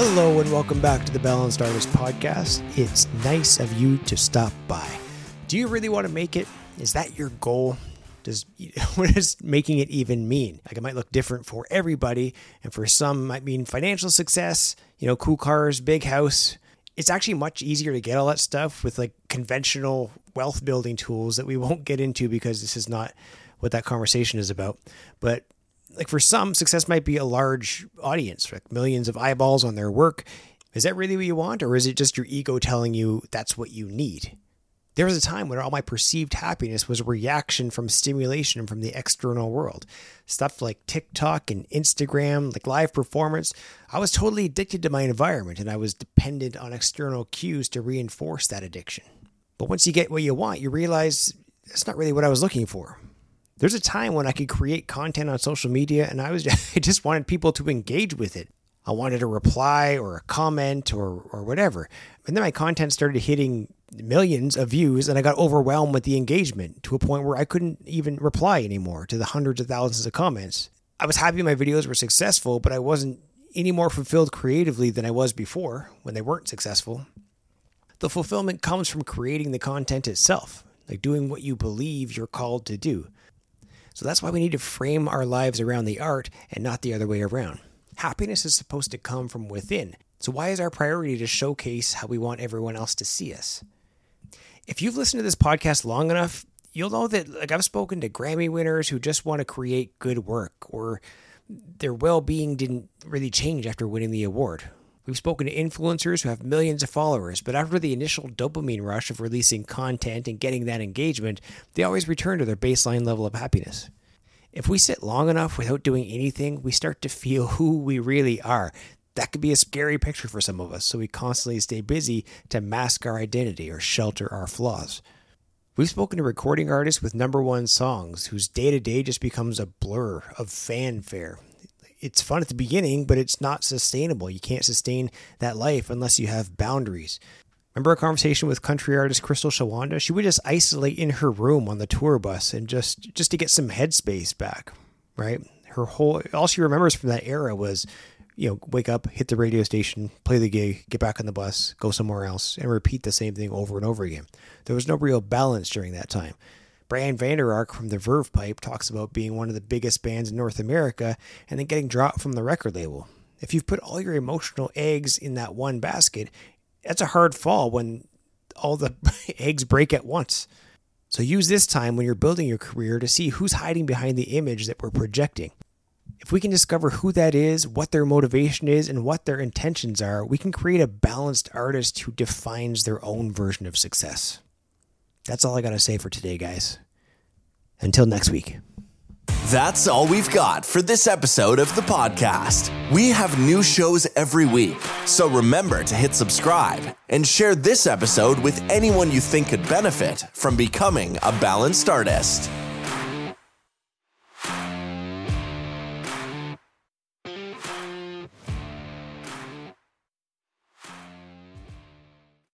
Hello and welcome back to the Balanced Artist Podcast. It's nice of you to stop by. Do you really want to make it? Is that your goal? Does what does making it even mean? Like it might look different for everybody, and for some might mean financial success, you know, cool cars, big house. It's actually much easier to get all that stuff with like conventional wealth building tools that we won't get into because this is not what that conversation is about. But like for some, success might be a large audience, like millions of eyeballs on their work. Is that really what you want, or is it just your ego telling you that's what you need? There was a time when all my perceived happiness was a reaction from stimulation from the external world. Stuff like TikTok and Instagram, like live performance. I was totally addicted to my environment and I was dependent on external cues to reinforce that addiction. But once you get what you want, you realize that's not really what I was looking for there's a time when I could create content on social media and I was I just wanted people to engage with it. I wanted a reply or a comment or or whatever. And then my content started hitting millions of views and I got overwhelmed with the engagement to a point where I couldn't even reply anymore to the hundreds of thousands of comments. I was happy my videos were successful, but I wasn't any more fulfilled creatively than I was before when they weren't successful. The fulfillment comes from creating the content itself, like doing what you believe you're called to do. So that's why we need to frame our lives around the art and not the other way around. Happiness is supposed to come from within. So why is our priority to showcase how we want everyone else to see us? If you've listened to this podcast long enough, you'll know that like I've spoken to Grammy winners who just want to create good work or their well-being didn't really change after winning the award We've spoken to influencers who have millions of followers, but after the initial dopamine rush of releasing content and getting that engagement, they always return to their baseline level of happiness. If we sit long enough without doing anything, we start to feel who we really are. That could be a scary picture for some of us, so we constantly stay busy to mask our identity or shelter our flaws. We've spoken to recording artists with number one songs whose day to day just becomes a blur of fanfare it's fun at the beginning, but it's not sustainable. You can't sustain that life unless you have boundaries. Remember a conversation with country artist Crystal Shawanda? She would just isolate in her room on the tour bus and just just to get some headspace back, right? Her whole all she remembers from that era was, you know, wake up, hit the radio station, play the gig, get back on the bus, go somewhere else, and repeat the same thing over and over again. There was no real balance during that time. Brian Vander Ark from the Verve Pipe talks about being one of the biggest bands in North America and then getting dropped from the record label. If you've put all your emotional eggs in that one basket, that's a hard fall when all the eggs break at once. So use this time when you're building your career to see who's hiding behind the image that we're projecting. If we can discover who that is, what their motivation is, and what their intentions are, we can create a balanced artist who defines their own version of success. That's all I got to say for today, guys. Until next week. That's all we've got for this episode of the podcast. We have new shows every week, so remember to hit subscribe and share this episode with anyone you think could benefit from becoming a balanced artist.